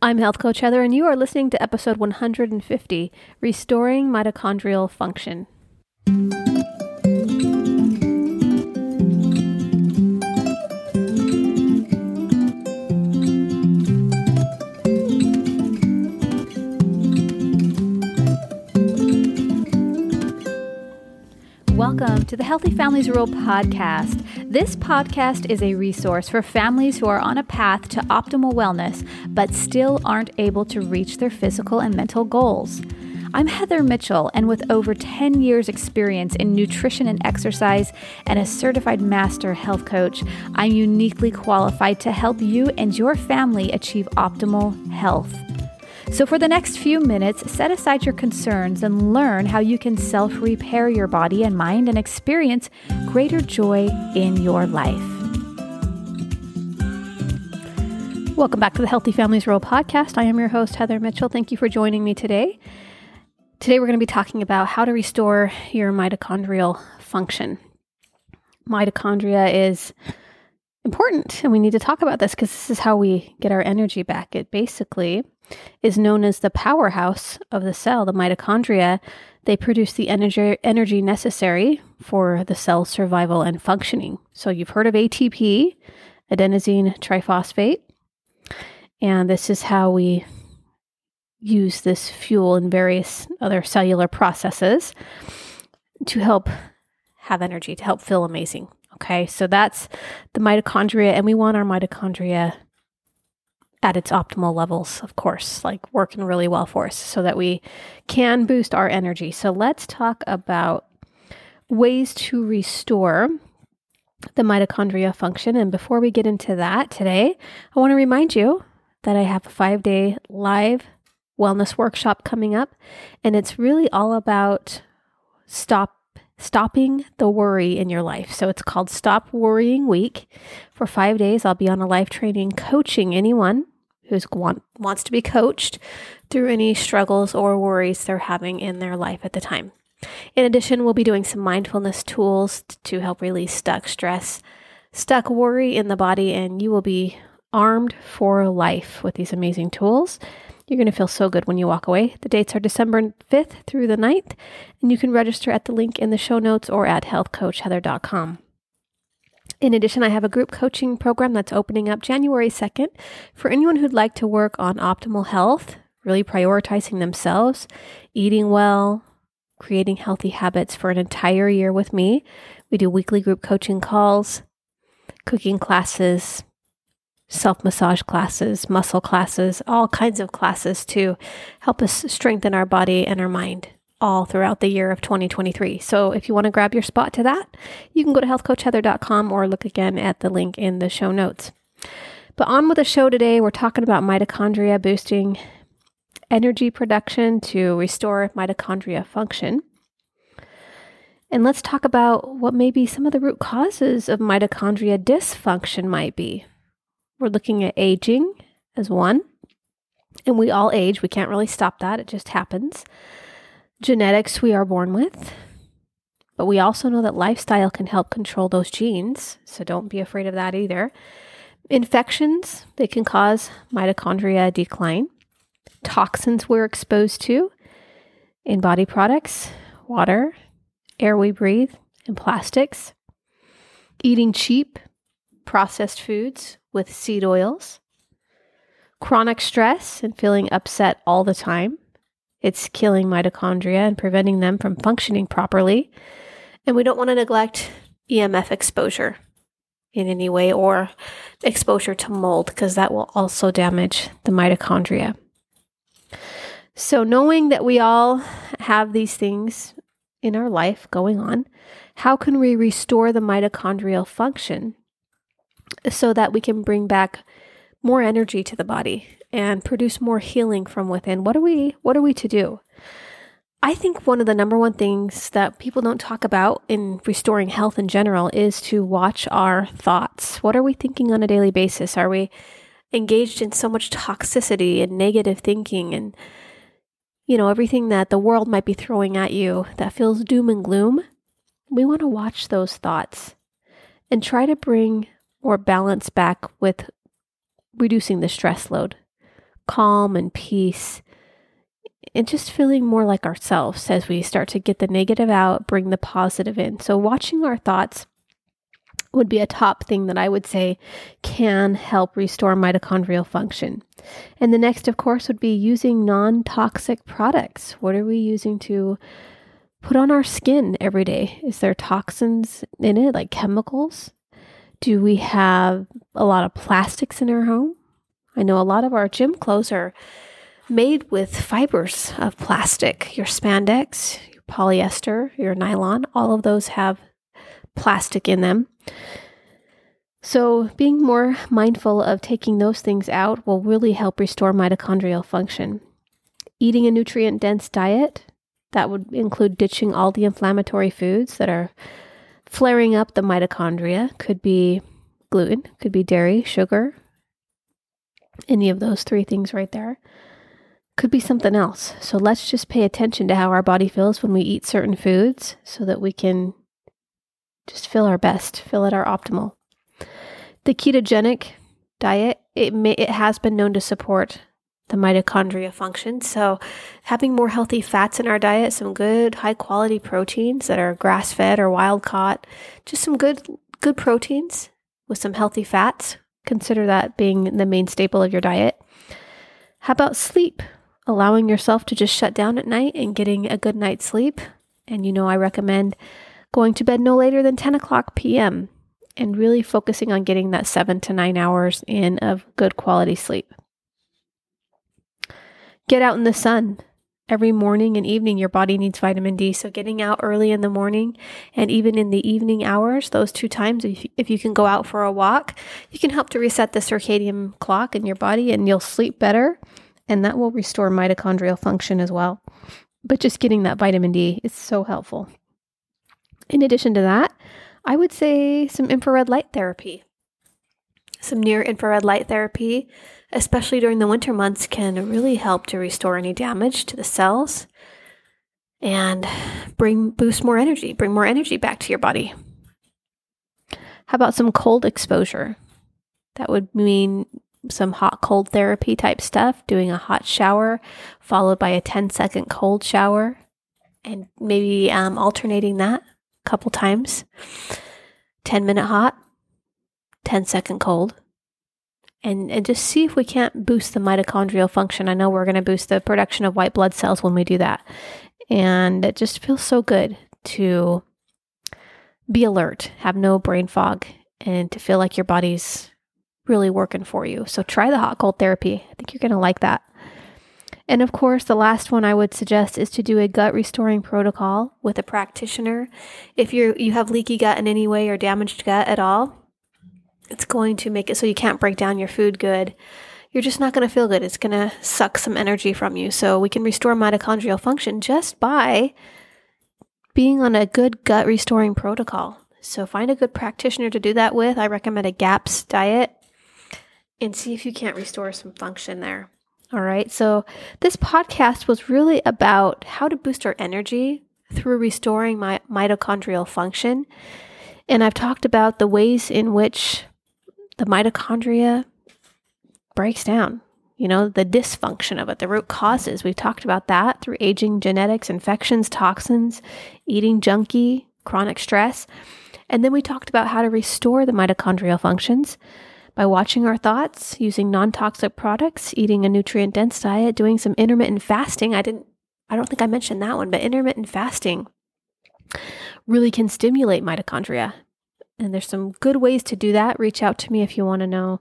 I'm Health Coach Heather, and you are listening to episode 150 Restoring Mitochondrial Function. Welcome to the Healthy Families Rule podcast. This podcast is a resource for families who are on a path to optimal wellness but still aren't able to reach their physical and mental goals. I'm Heather Mitchell, and with over 10 years' experience in nutrition and exercise and a certified master health coach, I'm uniquely qualified to help you and your family achieve optimal health. So, for the next few minutes, set aside your concerns and learn how you can self repair your body and mind and experience greater joy in your life. Welcome back to the Healthy Families Rule podcast. I am your host, Heather Mitchell. Thank you for joining me today. Today, we're going to be talking about how to restore your mitochondrial function. Mitochondria is important, and we need to talk about this because this is how we get our energy back. It basically is known as the powerhouse of the cell, the mitochondria. They produce the energy, energy necessary for the cell's survival and functioning. So, you've heard of ATP, adenosine triphosphate, and this is how we use this fuel in various other cellular processes to help have energy, to help feel amazing. Okay, so that's the mitochondria, and we want our mitochondria at its optimal levels, of course, like working really well for us so that we can boost our energy. So let's talk about ways to restore the mitochondria function. And before we get into that today, I want to remind you that I have a five day live wellness workshop coming up. And it's really all about stop stopping the worry in your life. So it's called Stop Worrying Week. For five days, I'll be on a live training coaching anyone who want, wants to be coached through any struggles or worries they're having in their life at the time. In addition, we'll be doing some mindfulness tools to help release stuck stress, stuck worry in the body, and you will be armed for life with these amazing tools. You're going to feel so good when you walk away. The dates are December 5th through the 9th, and you can register at the link in the show notes or at healthcoachheather.com. In addition, I have a group coaching program that's opening up January 2nd for anyone who'd like to work on optimal health, really prioritizing themselves, eating well, creating healthy habits for an entire year with me. We do weekly group coaching calls, cooking classes, self massage classes, muscle classes, all kinds of classes to help us strengthen our body and our mind all throughout the year of 2023. So if you want to grab your spot to that, you can go to healthcoachheather.com or look again at the link in the show notes. But on with the show today, we're talking about mitochondria boosting energy production to restore mitochondria function. And let's talk about what maybe some of the root causes of mitochondria dysfunction might be. We're looking at aging as one. And we all age. We can't really stop that. It just happens. Genetics we are born with. But we also know that lifestyle can help control those genes. So don't be afraid of that either. Infections, they can cause mitochondria decline. Toxins we're exposed to in body products, water, air we breathe, and plastics. Eating cheap, processed foods with seed oils, chronic stress and feeling upset all the time. It's killing mitochondria and preventing them from functioning properly. And we don't want to neglect EMF exposure in any way or exposure to mold because that will also damage the mitochondria. So, knowing that we all have these things in our life going on, how can we restore the mitochondrial function so that we can bring back more energy to the body and produce more healing from within. What are we what are we to do? I think one of the number one things that people don't talk about in restoring health in general is to watch our thoughts. What are we thinking on a daily basis? Are we engaged in so much toxicity and negative thinking and you know everything that the world might be throwing at you that feels doom and gloom? We want to watch those thoughts and try to bring or balance back with reducing the stress load, calm and peace and just feeling more like ourselves as we start to get the negative out, bring the positive in. So, watching our thoughts would be a top thing that I would say can help restore mitochondrial function. And the next, of course, would be using non toxic products. What are we using to put on our skin every day? Is there toxins in it, like chemicals? Do we have a lot of plastics in our home? I know a lot of our gym clothes are made with fibers of plastic. Your spandex, your polyester, your nylon, all of those have plastic in them. So, being more mindful of taking those things out will really help restore mitochondrial function. Eating a nutrient dense diet, that would include ditching all the inflammatory foods that are flaring up the mitochondria, could be gluten, could be dairy, sugar, any of those three things right there. Could be something else. So let's just pay attention to how our body feels when we eat certain foods so that we can just feel our best, feel at our optimal. The ketogenic diet, it may, it has been known to support the mitochondria function. So, having more healthy fats in our diet, some good high quality proteins that are grass fed or wild caught, just some good good proteins with some healthy fats. Consider that being the main staple of your diet. How about sleep? Allowing yourself to just shut down at night and getting a good night's sleep. And you know, I recommend going to bed no later than 10 o'clock p.m. and really focusing on getting that seven to nine hours in of good quality sleep. Get out in the sun. Every morning and evening, your body needs vitamin D. So, getting out early in the morning and even in the evening hours, those two times, if, you can go out for a walk, you can help to reset the circadian clock in your body and you'll sleep better. And that will restore mitochondrial function as well. But just getting that vitamin D is so helpful. In addition to that, I would say some infrared light therapy. Some near infrared light therapy, especially during the winter months, can really help to restore any damage to the cells and bring boost more energy, bring more energy back to your body. How about some cold exposure? That would mean some hot cold therapy type stuff, doing a hot shower followed by a 10 second cold shower, and maybe um, alternating that a couple times. 10 minute hot, 10 second cold. And, and just see if we can't boost the mitochondrial function. I know we're going to boost the production of white blood cells when we do that. And it just feels so good to be alert, have no brain fog, and to feel like your body's really working for you. So try the hot cold therapy. I think you're going to like that. And of course, the last one I would suggest is to do a gut restoring protocol with a practitioner. If you you have leaky gut in any way or damaged gut at all, it's going to make it so you can't break down your food good. You're just not going to feel good. It's going to suck some energy from you. So we can restore mitochondrial function just by being on a good gut restoring protocol. So find a good practitioner to do that with. I recommend a GAPS diet and see if you can't restore some function there. All right. So, this podcast was really about how to boost our energy through restoring my mitochondrial function. And I've talked about the ways in which the mitochondria breaks down, you know, the dysfunction of it, the root causes. We've talked about that through aging, genetics, infections, toxins, eating junky, chronic stress. And then we talked about how to restore the mitochondrial functions by watching our thoughts, using non-toxic products, eating a nutrient-dense diet, doing some intermittent fasting. I didn't I don't think I mentioned that one, but intermittent fasting really can stimulate mitochondria. And there's some good ways to do that. Reach out to me if you want to know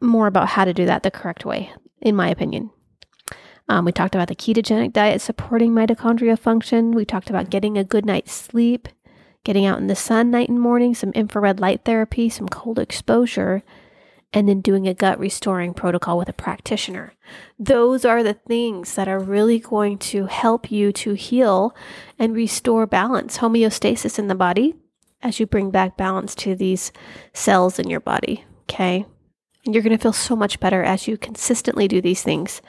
more about how to do that the correct way, in my opinion. Um, we talked about the ketogenic diet supporting mitochondria function. We talked about getting a good night's sleep, getting out in the sun night and morning, some infrared light therapy, some cold exposure, and then doing a gut restoring protocol with a practitioner. Those are the things that are really going to help you to heal and restore balance, homeostasis in the body as you bring back balance to these cells in your body. Okay. And you're going to feel so much better as you consistently do these things.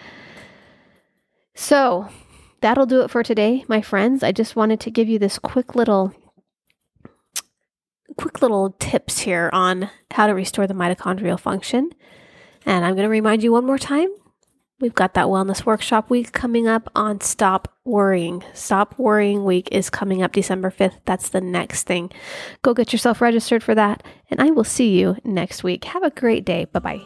So, that'll do it for today, my friends. I just wanted to give you this quick little quick little tips here on how to restore the mitochondrial function. And I'm going to remind you one more time We've got that wellness workshop week coming up on Stop Worrying. Stop Worrying week is coming up December 5th. That's the next thing. Go get yourself registered for that, and I will see you next week. Have a great day. Bye bye.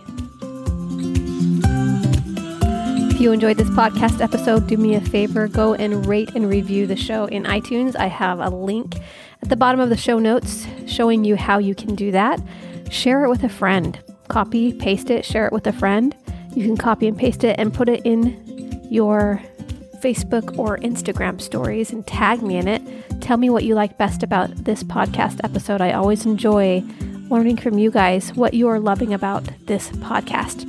If you enjoyed this podcast episode, do me a favor go and rate and review the show in iTunes. I have a link at the bottom of the show notes showing you how you can do that. Share it with a friend. Copy, paste it, share it with a friend you can copy and paste it and put it in your Facebook or Instagram stories and tag me in it. Tell me what you like best about this podcast episode. I always enjoy learning from you guys what you are loving about this podcast.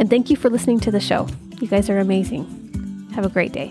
And thank you for listening to the show. You guys are amazing. Have a great day.